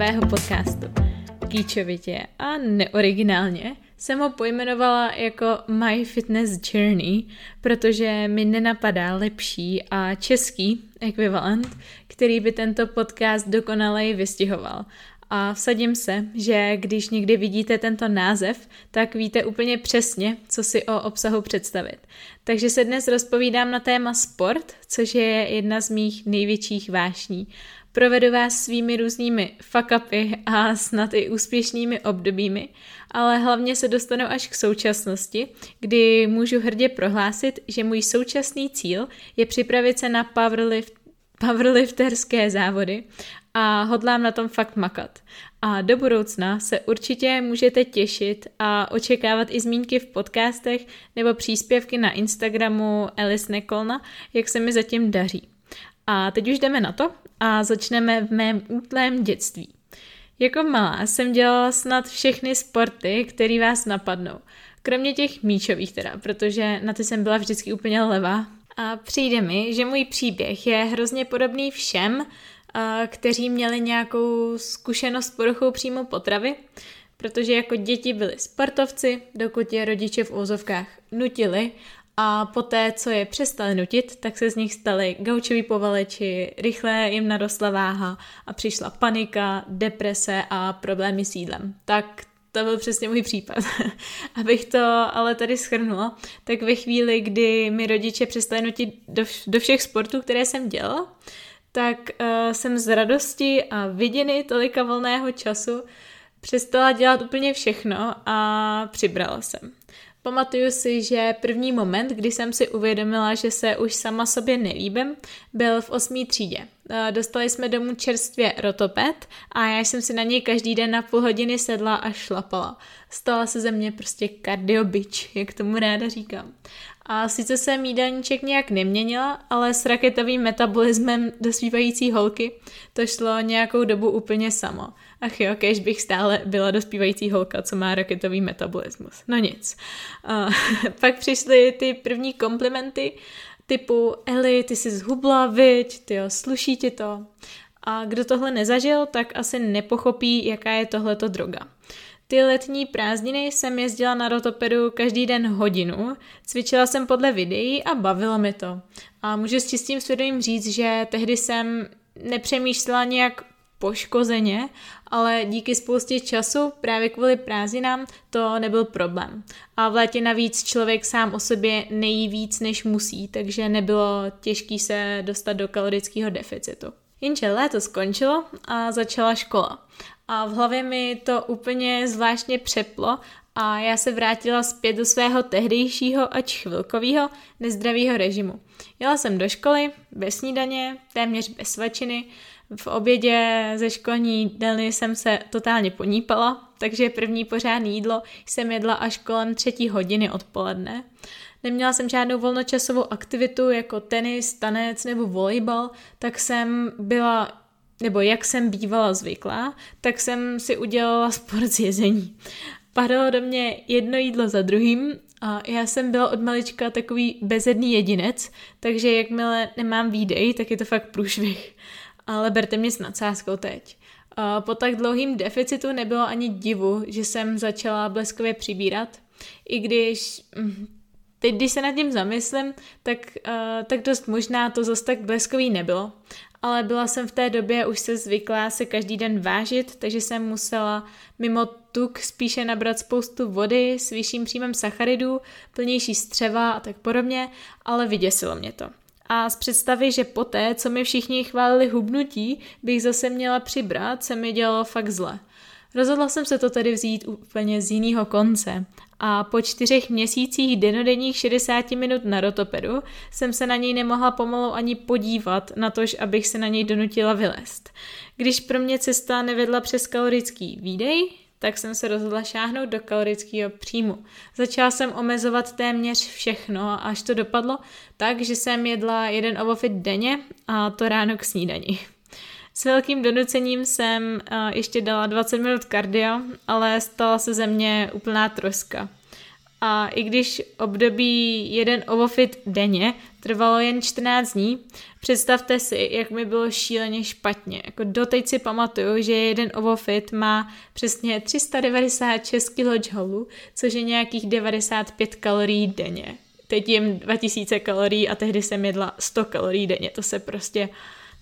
nového podcastu. Kýčovitě a neoriginálně jsem ho pojmenovala jako My Fitness Journey, protože mi nenapadá lepší a český ekvivalent, který by tento podcast dokonaleji vystihoval. A vsadím se, že když někdy vidíte tento název, tak víte úplně přesně, co si o obsahu představit. Takže se dnes rozpovídám na téma sport, což je jedna z mých největších vášní. Provedu vás svými různými fuck-upy a snad i úspěšnými obdobími, ale hlavně se dostanu až k současnosti, kdy můžu hrdě prohlásit, že můj současný cíl je připravit se na powerlift, powerlifterské závody a hodlám na tom fakt makat. A do budoucna se určitě můžete těšit a očekávat i zmínky v podcastech nebo příspěvky na Instagramu Alice Nekolna, jak se mi zatím daří. A teď už jdeme na to a začneme v mém útlém dětství. Jako malá jsem dělala snad všechny sporty, které vás napadnou. Kromě těch míčových teda, protože na ty jsem byla vždycky úplně levá. A přijde mi, že můj příběh je hrozně podobný všem, kteří měli nějakou zkušenost s poruchou příjmu potravy, protože jako děti byli sportovci, dokud je rodiče v úzovkách nutili a poté, co je přestali nutit, tak se z nich stali gaučoví povaleči, rychle jim narostla váha a přišla panika, deprese a problémy s jídlem. Tak to byl přesně můj případ. Abych to ale tady schrnula, tak ve chvíli, kdy mi rodiče přestali nutit do, do všech sportů, které jsem dělala, tak uh, jsem z radosti a viděny tolika volného času přestala dělat úplně všechno a přibrala jsem. Pamatuju si, že první moment, kdy jsem si uvědomila, že se už sama sobě nelíbím, byl v osmý třídě. Eh, dostali jsme domů čerstvě rotopet a já jsem si na něj každý den na půl hodiny sedla a šlapala. Stala se ze mě prostě cardio bitch, jak tomu ráda říkám. A sice jsem jídelníček nějak neměnila, ale s raketovým metabolismem dospívající holky to šlo nějakou dobu úplně samo. Ach jo, kež bych stále byla dospívající holka, co má raketový metabolismus. No nic. Uh, pak přišly ty první komplimenty typu Eli, ty jsi zhubla, viď, ty jo, sluší ti to. A kdo tohle nezažil, tak asi nepochopí, jaká je tohleto droga. Ty letní prázdniny jsem jezdila na rotopedu každý den hodinu, cvičila jsem podle videí a bavilo mi to. A můžu s čistým svědomím říct, že tehdy jsem nepřemýšlela nějak poškozeně, ale díky spoustě času právě kvůli prázdninám to nebyl problém. A v létě navíc člověk sám o sobě nejí víc, než musí, takže nebylo těžké se dostat do kalorického deficitu. Jenže léto skončilo a začala škola a v hlavě mi to úplně zvláštně přeplo a já se vrátila zpět do svého tehdejšího ač chvilkového nezdravého režimu. Jela jsem do školy, bez snídaně, téměř bez svačiny, v obědě ze školní jídelny jsem se totálně ponípala, takže první pořádné jídlo jsem jedla až kolem třetí hodiny odpoledne. Neměla jsem žádnou volnočasovou aktivitu jako tenis, tanec nebo volejbal, tak jsem byla nebo jak jsem bývala zvyklá, tak jsem si udělala sport z jezení. Padalo do mě jedno jídlo za druhým a já jsem byla od malička takový bezedný jedinec, takže jakmile nemám výdej, tak je to fakt průšvih. Ale berte mě s nadsázkou teď. Po tak dlouhým deficitu nebylo ani divu, že jsem začala bleskově přibírat, i když hm, Teď, když se nad tím zamyslím, tak, tak dost možná to zase tak bleskový nebylo ale byla jsem v té době už se zvyklá se každý den vážit, takže jsem musela mimo tuk spíše nabrat spoustu vody s vyšším příjmem sacharidů, plnější střeva a tak podobně, ale vyděsilo mě to. A z představy, že poté, co mi všichni chválili hubnutí, bych zase měla přibrat, se mi dělalo fakt zle. Rozhodla jsem se to tedy vzít úplně z jiného konce a po čtyřech měsících denodenních 60 minut na rotopedu jsem se na něj nemohla pomalu ani podívat, na tož, abych se na něj donutila vylézt. Když pro mě cesta nevedla přes kalorický výdej, tak jsem se rozhodla šáhnout do kalorického příjmu. Začala jsem omezovat téměř všechno, až to dopadlo tak, že jsem jedla jeden ovofit denně a to ráno k snídani. S velkým donucením jsem uh, ještě dala 20 minut kardio, ale stala se ze mě úplná troska. A i když období jeden ovofit denně Trvalo jen 14 dní. Představte si, jak mi bylo šíleně špatně. Jako doteď si pamatuju, že jeden ovofit má přesně 396 kJ, což je nějakých 95 kalorií denně. Teď jim 2000 kalorií a tehdy jsem jedla 100 kalorií denně. To se prostě,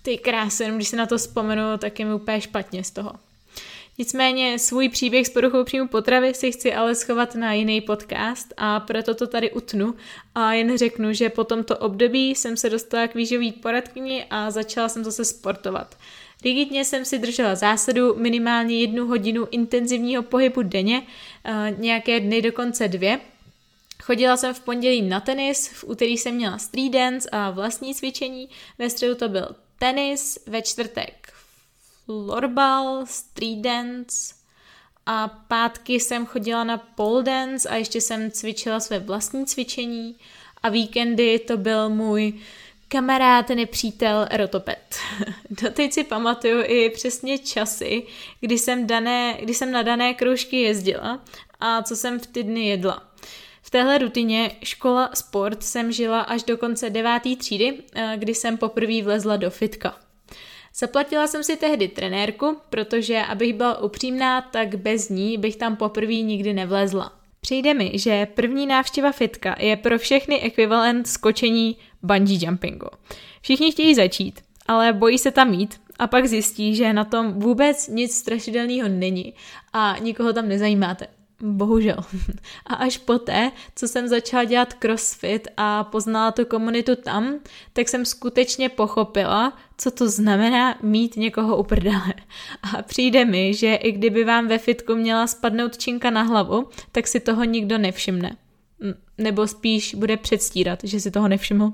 ty krásy, jenom když se na to vzpomenu, tak je mi úplně špatně z toho. Nicméně svůj příběh s poruchou příjmu potravy si chci ale schovat na jiný podcast a proto to tady utnu a jen řeknu, že po tomto období jsem se dostala k výživový poradkyni a začala jsem zase sportovat. Rigidně jsem si držela zásadu minimálně jednu hodinu intenzivního pohybu denně, nějaké dny dokonce dvě. Chodila jsem v pondělí na tenis, v úterý jsem měla street dance a vlastní cvičení, ve středu to byl tenis, ve čtvrtek florbal, street dance a pátky jsem chodila na pole dance a ještě jsem cvičila své vlastní cvičení a víkendy to byl můj kamarád, nepřítel, rotopet. Doteď si pamatuju i přesně časy, kdy jsem, dané, kdy jsem na dané kroužky jezdila a co jsem v ty dny jedla. V téhle rutině škola sport jsem žila až do konce deváté třídy, eh, kdy jsem poprvé vlezla do fitka. Zaplatila jsem si tehdy trenérku, protože, abych byla upřímná, tak bez ní bych tam poprvé nikdy nevlezla. Přijde mi, že první návštěva fitka je pro všechny ekvivalent skočení bungee jumpingu. Všichni chtějí začít, ale bojí se tam mít a pak zjistí, že na tom vůbec nic strašidelného není a nikoho tam nezajímáte. Bohužel. A až poté, co jsem začala dělat crossfit a poznala tu komunitu tam, tak jsem skutečně pochopila, co to znamená mít někoho u prdele. A přijde mi, že i kdyby vám ve fitku měla spadnout činka na hlavu, tak si toho nikdo nevšimne. Nebo spíš bude předstírat, že si toho nevšiml.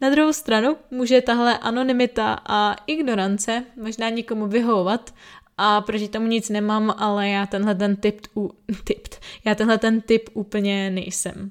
Na druhou stranu může tahle anonymita a ignorance možná někomu vyhovovat a proti tomu nic nemám, ale já tenhle ten typ, u, typ, já tenhle ten typ úplně nejsem.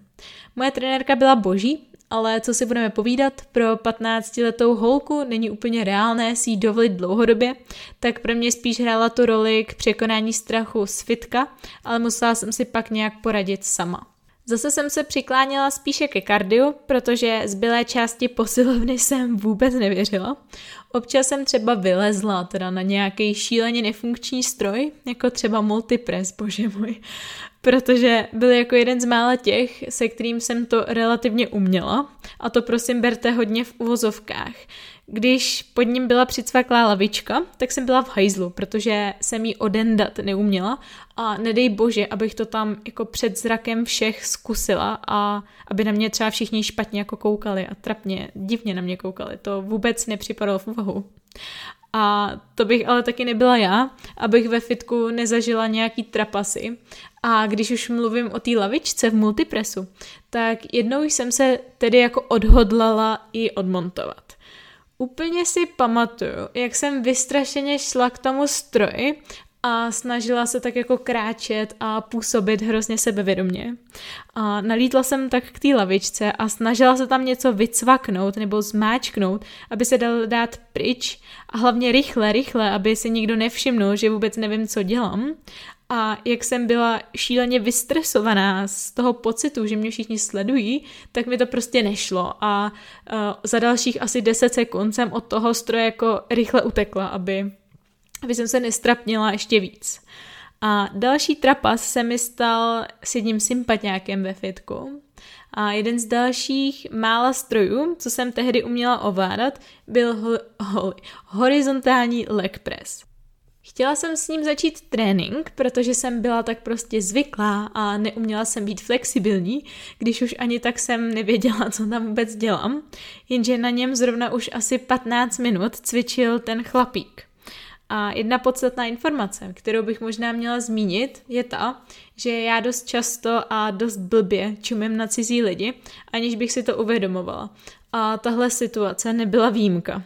Moje trenérka byla boží, ale co si budeme povídat, pro 15-letou holku není úplně reálné si ji dovolit dlouhodobě, tak pro mě spíš hrála tu roli k překonání strachu z fitka, ale musela jsem si pak nějak poradit sama. Zase jsem se přikláněla spíše ke kardiu, protože zbylé části posilovny jsem vůbec nevěřila. Občas jsem třeba vylezla teda na nějaký šíleně nefunkční stroj, jako třeba multipress, bože můj, protože byl jako jeden z mála těch, se kterým jsem to relativně uměla a to prosím berte hodně v uvozovkách. Když pod ním byla přicvaklá lavička, tak jsem byla v hajzlu, protože jsem jí odendat neuměla a nedej bože, abych to tam jako před zrakem všech zkusila a aby na mě třeba všichni špatně jako koukali a trapně, divně na mě koukali. To vůbec nepřipadalo v úvahu. A to bych ale taky nebyla já, abych ve fitku nezažila nějaký trapasy. A když už mluvím o té lavičce v multipresu, tak jednou jsem se tedy jako odhodlala i odmontovat. Úplně si pamatuju, jak jsem vystrašeně šla k tomu stroji a snažila se tak jako kráčet a působit hrozně sebevědomě. A nalítla jsem tak k té lavičce a snažila se tam něco vycvaknout nebo zmáčknout, aby se dal dát pryč a hlavně rychle, rychle, aby si nikdo nevšimnul, že vůbec nevím, co dělám. A jak jsem byla šíleně vystresovaná z toho pocitu, že mě všichni sledují, tak mi to prostě nešlo. A uh, za dalších asi 10 sekund jsem od toho stroje jako rychle utekla, aby, aby jsem se nestrapnila ještě víc. A další trapas se mi stal s jedním sympatňákem ve fitku. A jeden z dalších mála strojů, co jsem tehdy uměla ovládat, byl ho- ho- horizontální leg press. Chtěla jsem s ním začít trénink, protože jsem byla tak prostě zvyklá a neuměla jsem být flexibilní, když už ani tak jsem nevěděla, co tam vůbec dělám, jenže na něm zrovna už asi 15 minut cvičil ten chlapík. A jedna podstatná informace, kterou bych možná měla zmínit, je ta, že já dost často a dost blbě čumím na cizí lidi, aniž bych si to uvědomovala. A tahle situace nebyla výjimka.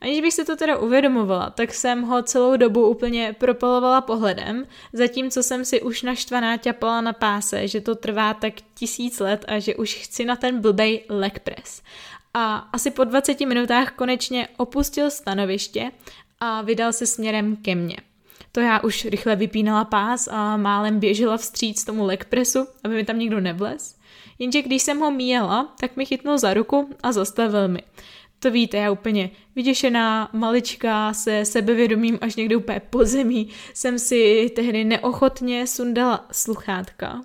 Aniž bych si to teda uvědomovala, tak jsem ho celou dobu úplně propalovala pohledem, zatímco jsem si už naštvaná ťapala na páse, že to trvá tak tisíc let a že už chci na ten blbej leg press. A asi po 20 minutách konečně opustil stanoviště a vydal se směrem ke mně. to já už rychle vypínala pás a málem běžela vstříc tomu leg pressu, aby mi tam někdo nevlez. Jenže když jsem ho míjela, tak mi chytnul za ruku a zastavil mi. To víte, já úplně vyděšená, maličká, se sebevědomím až někde úplně po zemí, jsem si tehdy neochotně sundala sluchátka.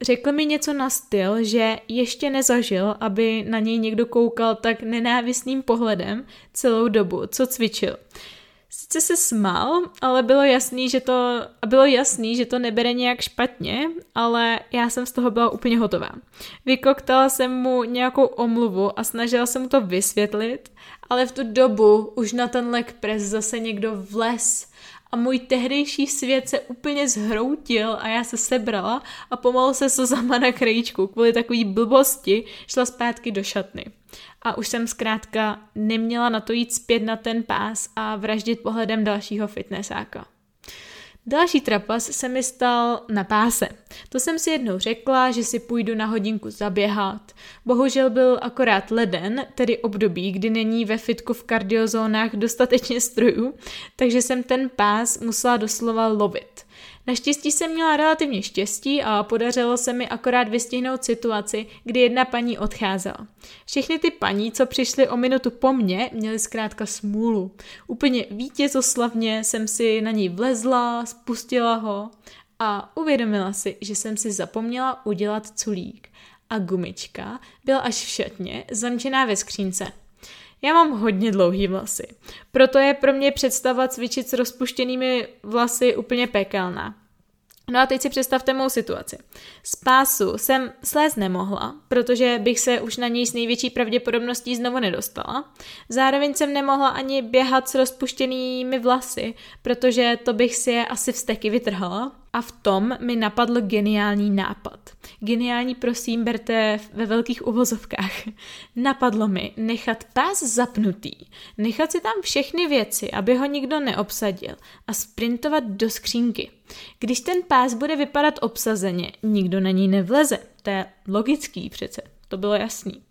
Řekl mi něco na styl, že ještě nezažil, aby na něj někdo koukal tak nenávistným pohledem celou dobu, co cvičil. Sice se smál, ale bylo jasný, že to, bylo jasný, že to nebere nějak špatně, ale já jsem z toho byla úplně hotová. Vykoktala jsem mu nějakou omluvu a snažila jsem mu to vysvětlit, ale v tu dobu už na ten leg press zase někdo vles a můj tehdejší svět se úplně zhroutil a já se sebrala a pomalu se slzama na krajíčku kvůli takové blbosti šla zpátky do šatny a už jsem zkrátka neměla na to jít zpět na ten pás a vraždit pohledem dalšího fitnessáka. Další trapas se mi stal na páse. To jsem si jednou řekla, že si půjdu na hodinku zaběhat. Bohužel byl akorát leden, tedy období, kdy není ve fitku v kardiozónách dostatečně strojů, takže jsem ten pás musela doslova lovit. Naštěstí jsem měla relativně štěstí a podařilo se mi akorát vystihnout situaci, kdy jedna paní odcházela. Všechny ty paní, co přišly o minutu po mně, měly zkrátka smůlu. Úplně vítězoslavně jsem si na ní vlezla, spustila ho a uvědomila si, že jsem si zapomněla udělat culík. A gumička byla až v šatně, zamčená ve skřínce. Já mám hodně dlouhý vlasy, proto je pro mě představa cvičit s rozpuštěnými vlasy úplně pekelná. No a teď si představte mou situaci. Z pásu jsem slézt nemohla, protože bych se už na něj s největší pravděpodobností znovu nedostala. Zároveň jsem nemohla ani běhat s rozpuštěnými vlasy, protože to bych si je asi vsteky vytrhala. A v tom mi napadl geniální nápad. Geniální, prosím, berte ve velkých uvozovkách. Napadlo mi nechat pás zapnutý, nechat si tam všechny věci, aby ho nikdo neobsadil a sprintovat do skřínky. Když ten pás bude vypadat obsazeně, nikdo na ní nevleze. To je logický přece, to bylo jasný.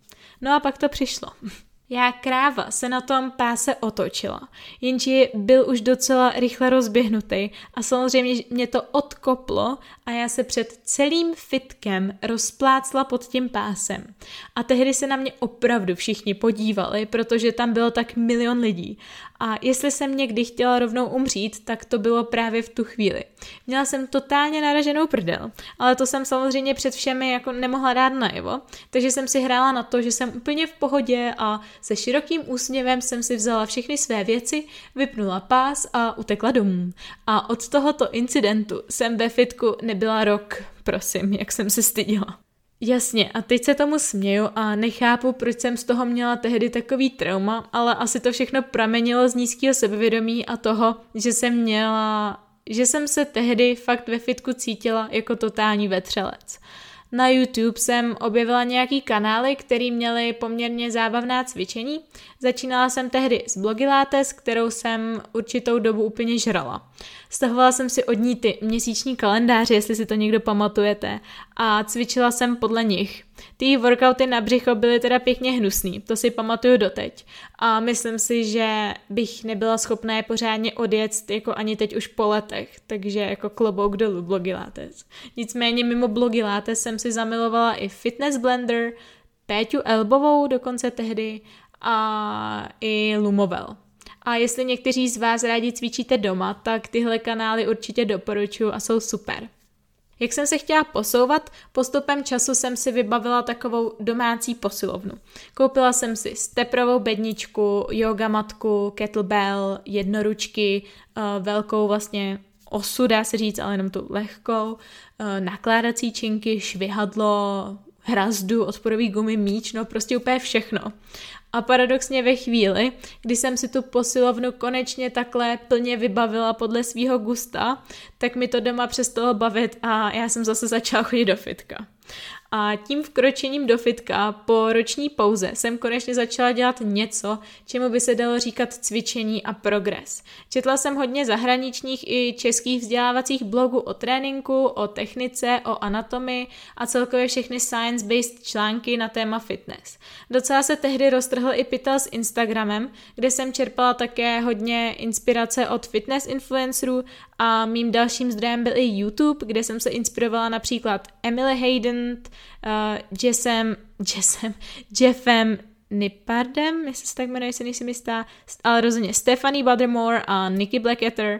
No a pak to přišlo. Já kráva se na tom páse otočila, jenže byl už docela rychle rozběhnutý a samozřejmě mě to odkoplo a já se před celým fitkem rozplácla pod tím pásem. A tehdy se na mě opravdu všichni podívali, protože tam bylo tak milion lidí. A jestli jsem někdy chtěla rovnou umřít, tak to bylo právě v tu chvíli. Měla jsem totálně naraženou prdel, ale to jsem samozřejmě před všemi jako nemohla dát najevo, takže jsem si hrála na to, že jsem úplně v pohodě a se širokým úsměvem jsem si vzala všechny své věci, vypnula pás a utekla domů. A od tohoto incidentu jsem ve fitku nebyla rok, prosím, jak jsem se stydila. Jasně, a teď se tomu směju a nechápu, proč jsem z toho měla tehdy takový trauma, ale asi to všechno pramenilo z nízkého sebevědomí a toho, že jsem měla, že jsem se tehdy fakt ve fitku cítila jako totální vetřelec. Na YouTube jsem objevila nějaký kanály, který měly poměrně zábavná cvičení. Začínala jsem tehdy s Blogilates, kterou jsem určitou dobu úplně žrala. Stahovala jsem si od ní ty měsíční kalendáře, jestli si to někdo pamatujete, a cvičila jsem podle nich. Ty workouty na břicho byly teda pěkně hnusný, to si pamatuju doteď. A myslím si, že bych nebyla schopná je pořádně odjet jako ani teď už po letech, takže jako klobouk dolů blogilátes. Nicméně mimo blogilátes jsem si zamilovala i Fitness Blender, Péťu Elbovou dokonce tehdy a i Lumovel. A jestli někteří z vás rádi cvičíte doma, tak tyhle kanály určitě doporučuji a jsou super. Jak jsem se chtěla posouvat, postupem času jsem si vybavila takovou domácí posilovnu. Koupila jsem si steprovou bedničku, yoga matku, kettlebell, jednoručky, eh, velkou vlastně osu, dá se říct, ale jenom tu lehkou, eh, nakládací činky, švihadlo, hrazdu, odporový gumy, míč, no prostě úplně všechno. A paradoxně ve chvíli, kdy jsem si tu posilovnu konečně takhle plně vybavila podle svého gusta, tak mi to doma přestalo bavit a já jsem zase začala chodit do fitka. A tím vkročením do fitka po roční pauze jsem konečně začala dělat něco, čemu by se dalo říkat cvičení a progres. Četla jsem hodně zahraničních i českých vzdělávacích blogů o tréninku, o technice, o anatomii a celkově všechny science-based články na téma fitness. Docela se tehdy roztrhl i pytel s Instagramem, kde jsem čerpala také hodně inspirace od fitness influencerů a mým dalším zdrojem byl i YouTube, kde jsem se inspirovala například Emily Hayden, uh, Jessem, Jessem, Jeffem Nipardem, jestli se tak jmenuje, si nejsem jistá, ale rozhodně Stephanie Buttermore a Nikki Blacketter.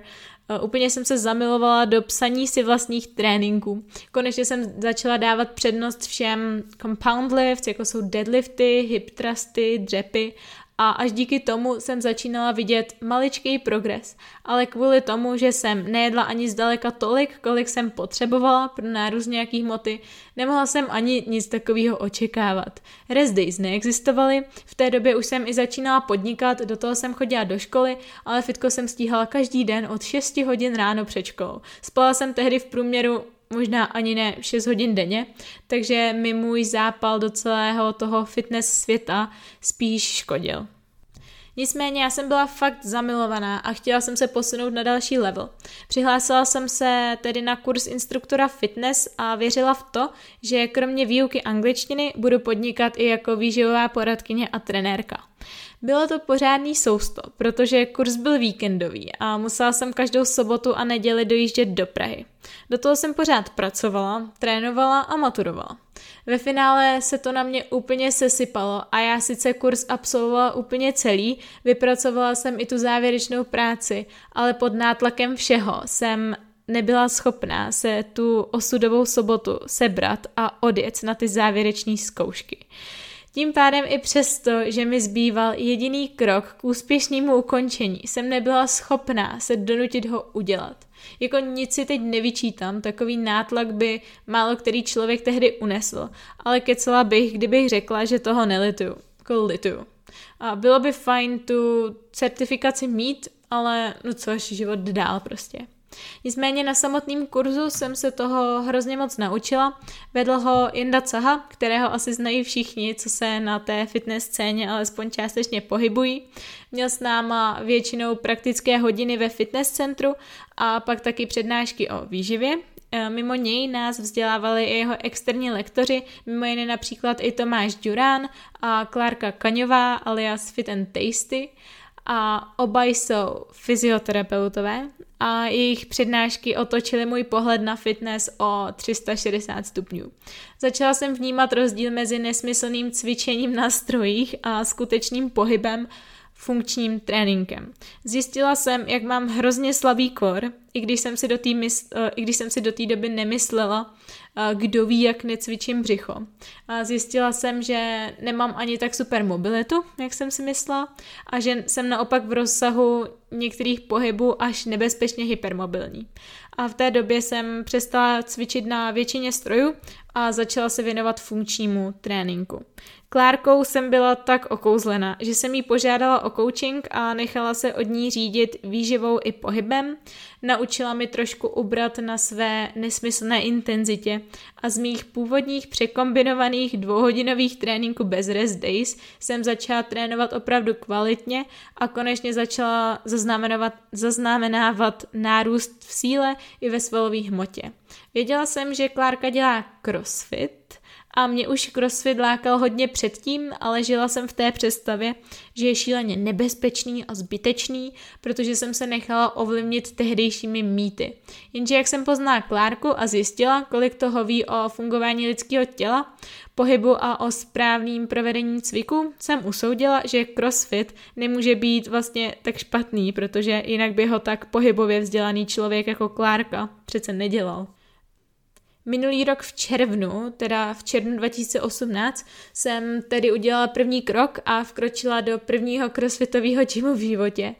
Uh, úplně jsem se zamilovala do psaní si vlastních tréninků. Konečně jsem začala dávat přednost všem compound lifts, jako jsou deadlifty, hip thrusty, dřepy a až díky tomu jsem začínala vidět maličký progres. Ale kvůli tomu, že jsem nejedla ani zdaleka tolik, kolik jsem potřebovala pro nárůst nějaký hmoty, nemohla jsem ani nic takového očekávat. Rest days neexistovaly, v té době už jsem i začínala podnikat, do toho jsem chodila do školy, ale fitko jsem stíhala každý den od 6 hodin ráno před školou. Spala jsem tehdy v průměru možná ani ne 6 hodin denně, takže mi můj zápal do celého toho fitness světa spíš škodil. Nicméně já jsem byla fakt zamilovaná a chtěla jsem se posunout na další level. Přihlásila jsem se tedy na kurz instruktora fitness a věřila v to, že kromě výuky angličtiny budu podnikat i jako výživová poradkyně a trenérka. Bylo to pořádný sousto, protože kurz byl víkendový a musela jsem každou sobotu a neděli dojíždět do Prahy. Do toho jsem pořád pracovala, trénovala a maturovala. Ve finále se to na mě úplně sesypalo a já sice kurz absolvovala úplně celý, vypracovala jsem i tu závěrečnou práci, ale pod nátlakem všeho jsem nebyla schopná se tu osudovou sobotu sebrat a odjet na ty závěreční zkoušky. Tím pádem i přesto, že mi zbýval jediný krok k úspěšnému ukončení, jsem nebyla schopná se donutit ho udělat. Jako nic si teď nevyčítám, takový nátlak by málo který člověk tehdy unesl, ale kecela bych, kdybych řekla, že toho nelituju. Jako lituju. A bylo by fajn tu certifikaci mít, ale no což život dál prostě. Nicméně na samotném kurzu jsem se toho hrozně moc naučila. Vedl ho Jinda Caha, kterého asi znají všichni, co se na té fitness scéně alespoň částečně pohybují. Měl s náma většinou praktické hodiny ve fitness centru a pak taky přednášky o výživě, e, Mimo něj nás vzdělávali i jeho externí lektoři, mimo jiné například i Tomáš Durán a Klárka Kaňová alias Fit and Tasty a oba jsou fyzioterapeutové a jejich přednášky otočily můj pohled na fitness o 360 stupňů. Začala jsem vnímat rozdíl mezi nesmyslným cvičením na strojích a skutečným pohybem, funkčním tréninkem. Zjistila jsem, jak mám hrozně slabý kor, i když jsem si do té mysl, i když jsem si do té doby nemyslela, kdo ví, jak necvičím břicho. A zjistila jsem, že nemám ani tak super mobilitu, jak jsem si myslela, a že jsem naopak v rozsahu některých pohybů až nebezpečně hypermobilní. A v té době jsem přestala cvičit na většině strojů a začala se věnovat funkčnímu tréninku. Klárkou jsem byla tak okouzlena, že jsem jí požádala o coaching a nechala se od ní řídit výživou i pohybem. Naučila mi trošku ubrat na své nesmyslné intenzitě a z mých původních překombinovaných dvouhodinových tréninků bez rest days jsem začala trénovat opravdu kvalitně a konečně začala zaznamenávat, nárůst v síle i ve svalové hmotě. Věděla jsem, že Klárka dělá crossfit, a mě už crossfit lákal hodně předtím, ale žila jsem v té představě, že je šíleně nebezpečný a zbytečný, protože jsem se nechala ovlivnit tehdejšími mýty. Jenže jak jsem poznala Klárku a zjistila, kolik toho ví o fungování lidského těla, pohybu a o správným provedení cviku, jsem usoudila, že crossfit nemůže být vlastně tak špatný, protože jinak by ho tak pohybově vzdělaný člověk jako Klárka přece nedělal. Minulý rok v červnu, teda v červnu 2018, jsem tedy udělala první krok a vkročila do prvního crossfitového gymu v životě.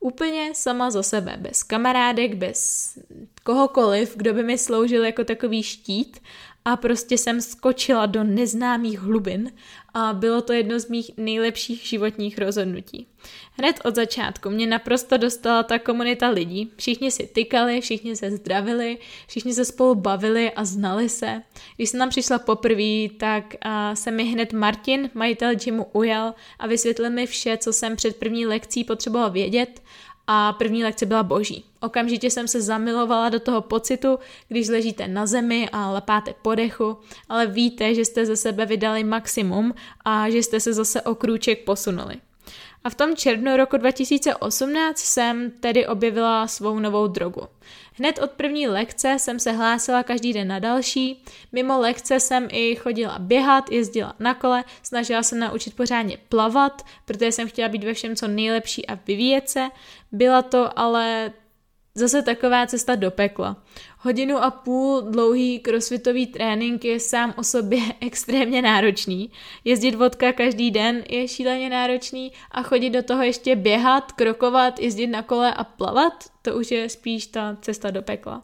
Úplně sama za sebe, bez kamarádek, bez kohokoliv, kdo by mi sloužil jako takový štít a prostě jsem skočila do neznámých hlubin a bylo to jedno z mých nejlepších životních rozhodnutí. Hned od začátku mě naprosto dostala ta komunita lidí. Všichni si tykali, všichni se zdravili, všichni se spolu bavili a znali se. Když jsem tam přišla poprvé, tak se mi hned Martin, majitel gymu, ujal a vysvětlil mi vše, co jsem před první lekcí potřebovala vědět a první lekce byla boží. Okamžitě jsem se zamilovala do toho pocitu, když ležíte na zemi a lepáte podechu, ale víte, že jste ze sebe vydali maximum a že jste se zase o krůček posunuli. A v tom červnu roku 2018 jsem tedy objevila svou novou drogu. Hned od první lekce jsem se hlásila každý den na další. Mimo lekce jsem i chodila běhat, jezdila na kole, snažila se naučit pořádně plavat, protože jsem chtěla být ve všem co nejlepší a vyvíjet se. Byla to ale Zase taková cesta do pekla. Hodinu a půl dlouhý crossfitový trénink je sám o sobě extrémně náročný. Jezdit vodka každý den je šíleně náročný a chodit do toho ještě běhat, krokovat, jezdit na kole a plavat, to už je spíš ta cesta do pekla.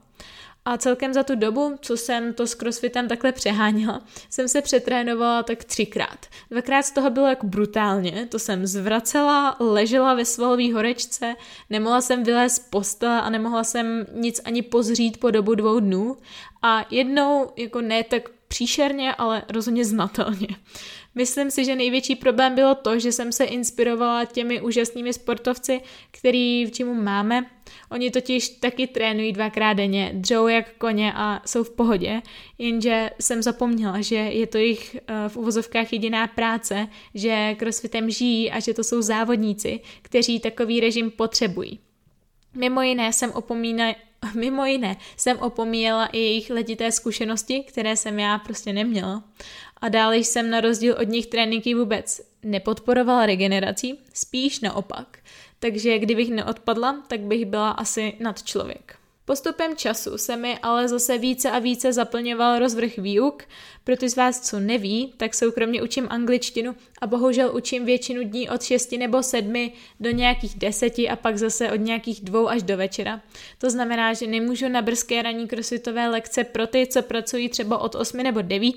A celkem za tu dobu, co jsem to s crossfitem takhle přeháněla, jsem se přetrénovala tak třikrát. Dvakrát z toho bylo jak brutálně, to jsem zvracela, ležela ve svalové horečce, nemohla jsem vylézt z postele a nemohla jsem nic ani pozřít po dobu dvou dnů. A jednou, jako ne tak příšerně, ale rozhodně znatelně. Myslím si, že největší problém bylo to, že jsem se inspirovala těmi úžasnými sportovci, který v čemu máme. Oni totiž taky trénují dvakrát denně, dřou jak koně a jsou v pohodě, jenže jsem zapomněla, že je to jejich eh, v uvozovkách jediná práce, že crossfitem žijí a že to jsou závodníci, kteří takový režim potřebují. Mimo jiné jsem opomína, mimo jiné jsem opomíjela i jejich letité zkušenosti, které jsem já prostě neměla. A dále jsem na rozdíl od nich tréninky vůbec nepodporovala regenerací, spíš naopak. Takže kdybych neodpadla, tak bych byla asi nad člověk. Postupem času se mi ale zase více a více zaplňoval rozvrh výuk, pro ty z vás, co neví, tak soukromně učím angličtinu a bohužel učím většinu dní od 6 nebo 7 do nějakých 10 a pak zase od nějakých 2 až do večera. To znamená, že nemůžu na brzké ranní crossfitové lekce pro ty, co pracují třeba od 8 nebo 9,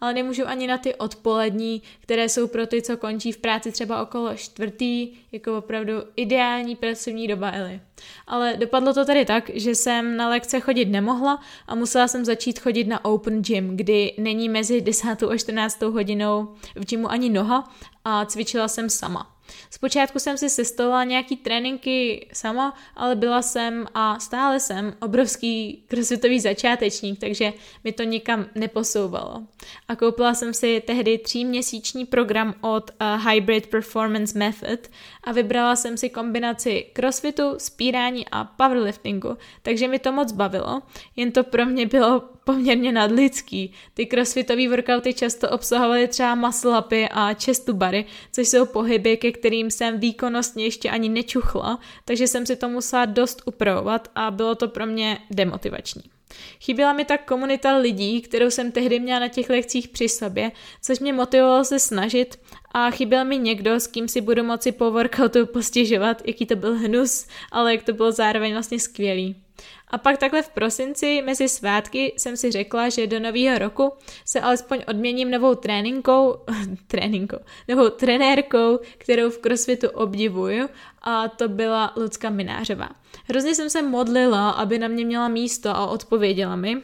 ale nemůžu ani na ty odpolední, které jsou pro ty, co končí v práci třeba okolo čtvrtý, jako opravdu ideální pracovní doba Eli. Ale dopadlo to tady tak, že jsem na lekce chodit nemohla a musela jsem začít chodit na open gym, kdy není mezi 10. a 14. hodinou v gymu ani noha a cvičila jsem sama. Zpočátku jsem si sestavovala nějaký tréninky sama, ale byla jsem a stále jsem obrovský crossfitový začátečník, takže mi to nikam neposouvalo. A koupila jsem si tehdy tříměsíční program od uh, Hybrid Performance Method a vybrala jsem si kombinaci crossfitu, spírání a powerliftingu, takže mi to moc bavilo, jen to pro mě bylo poměrně nadlidský. Ty crossfitové workouty často obsahovaly třeba muscle upy a chest to bary, což jsou pohyby, ke kterým jsem výkonnostně ještě ani nečuchla, takže jsem si to musela dost upravovat a bylo to pro mě demotivační. Chyběla mi tak komunita lidí, kterou jsem tehdy měla na těch lekcích při sobě, což mě motivovalo se snažit a chyběl mi někdo, s kým si budu moci po workoutu postěžovat, jaký to byl hnus, ale jak to bylo zároveň vlastně skvělý. A pak takhle v prosinci mezi svátky jsem si řekla, že do nového roku se alespoň odměním novou tréninkou, tréninkou, novou trenérkou, kterou v crossfitu obdivuju a to byla Lucka Minářová. Hrozně jsem se modlila, aby na mě měla místo a odpověděla mi.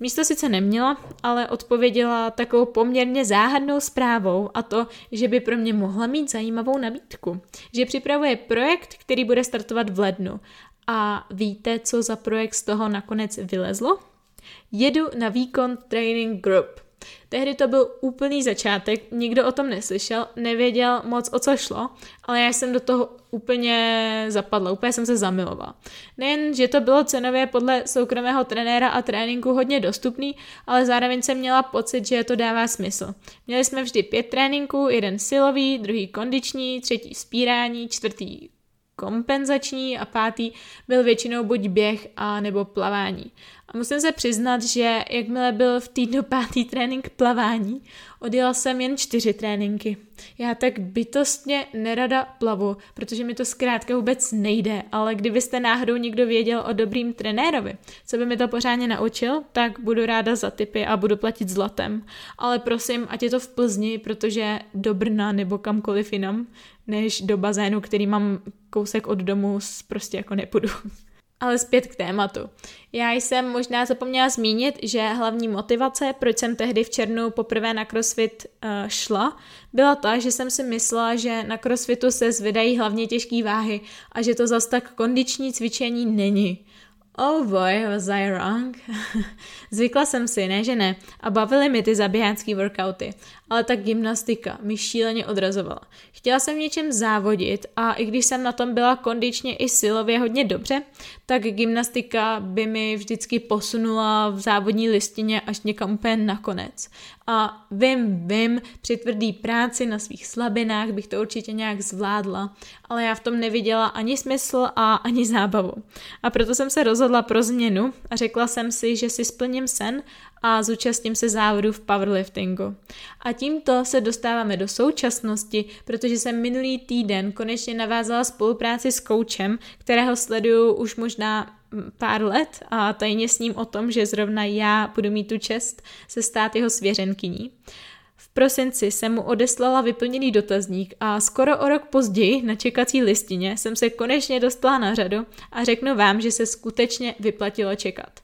Místo sice neměla, ale odpověděla takovou poměrně záhadnou zprávou a to, že by pro mě mohla mít zajímavou nabídku. Že připravuje projekt, který bude startovat v lednu a víte, co za projekt z toho nakonec vylezlo? Jedu na výkon Training Group. Tehdy to byl úplný začátek, nikdo o tom neslyšel, nevěděl moc o co šlo, ale já jsem do toho úplně zapadla, úplně jsem se zamilovala. Nejen, že to bylo cenově podle soukromého trenéra a tréninku hodně dostupný, ale zároveň jsem měla pocit, že to dává smysl. Měli jsme vždy pět tréninků, jeden silový, druhý kondiční, třetí spírání, čtvrtý kompenzační a pátý byl většinou buď běh a nebo plavání. A musím se přiznat, že jakmile byl v týdnu pátý trénink plavání, odjela jsem jen čtyři tréninky. Já tak bytostně nerada plavu, protože mi to zkrátka vůbec nejde, ale kdybyste náhodou někdo věděl o dobrým trenérovi, co by mi to pořádně naučil, tak budu ráda za tipy a budu platit zlatem. Ale prosím, ať je to v Plzni, protože do Brna nebo kamkoliv jinam, než do bazénu, který mám kousek od domu, prostě jako nepůjdu. Ale zpět k tématu. Já jsem možná zapomněla zmínit, že hlavní motivace, proč jsem tehdy v červnu poprvé na CrossFit uh, šla, byla ta, že jsem si myslela, že na CrossFitu se zvedají hlavně těžké váhy a že to zas tak kondiční cvičení není. Oh boy, was I wrong? Zvykla jsem si, ne že ne, a bavily mi ty zaběhácký workouty, ale ta gymnastika mi šíleně odrazovala. Chtěla jsem v něčem závodit a i když jsem na tom byla kondičně i silově hodně dobře, tak gymnastika by mi vždycky posunula v závodní listině až někam úplně nakonec. A vím, vím, při tvrdý práci na svých slabinách bych to určitě nějak zvládla, ale já v tom neviděla ani smysl a ani zábavu. A proto jsem se rozhodla pro změnu a řekla jsem si, že si splním sen a zúčastním se závodu v powerliftingu. A tímto se dostáváme do současnosti, protože jsem minulý týden konečně navázala spolupráci s koučem, kterého sleduju už možná pár let a tajně s ním o tom, že zrovna já budu mít tu čest se stát jeho svěřenkyní. V prosinci jsem mu odeslala vyplněný dotazník a skoro o rok později na čekací listině jsem se konečně dostala na řadu a řeknu vám, že se skutečně vyplatilo čekat.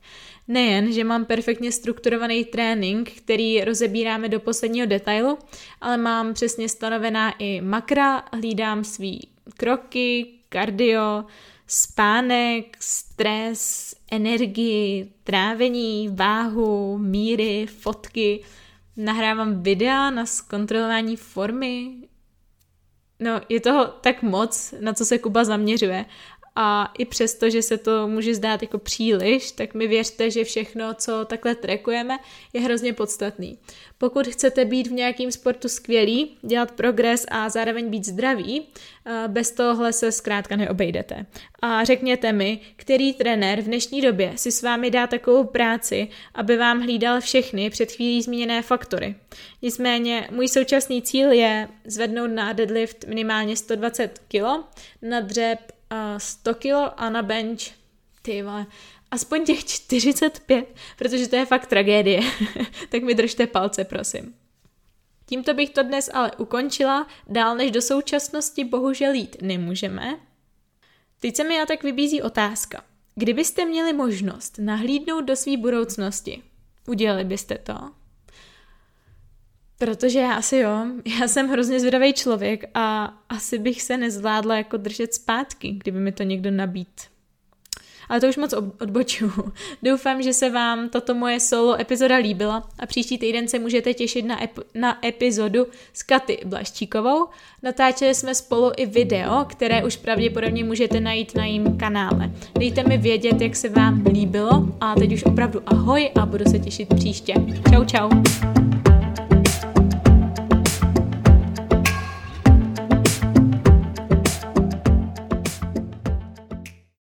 Nejen, že mám perfektně strukturovaný trénink, který rozebíráme do posledního detailu, ale mám přesně stanovená i makra, hlídám svý kroky, kardio, spánek, stres, energii, trávení, váhu, míry, fotky, nahrávám videa na zkontrolování formy. No, je toho tak moc, na co se Kuba zaměřuje a i přesto, že se to může zdát jako příliš, tak mi věřte, že všechno, co takhle trekujeme, je hrozně podstatný. Pokud chcete být v nějakém sportu skvělý, dělat progres a zároveň být zdravý, eh, bez tohle se zkrátka neobejdete. A řekněte mi, který trenér v dnešní době si s vámi dá takovou práci, aby vám hlídal všechny před chvílí zmíněné faktory. Nicméně můj současný cíl je zvednout na deadlift minimálně 120 kg, na dřep 100 kilo a na bench, ty vole, aspoň těch 45, protože to je fakt tragédie. tak mi držte palce, prosím. Tímto bych to dnes ale ukončila, dál než do současnosti bohužel jít nemůžeme. Teď se mi a tak vybízí otázka. Kdybyste měli možnost nahlídnout do své budoucnosti, udělali byste to? Protože já asi jo, já jsem hrozně zvědavý člověk a asi bych se nezvládla jako držet zpátky, kdyby mi to někdo nabít. Ale to už moc odbočuju. Doufám, že se vám tato moje solo epizoda líbila a příští týden se můžete těšit na, ep- na epizodu s Katy Blaščíkovou. Natáčeli jsme spolu i video, které už pravděpodobně můžete najít na jím kanále. Dejte mi vědět, jak se vám líbilo a teď už opravdu ahoj a budu se těšit příště. Čau čau.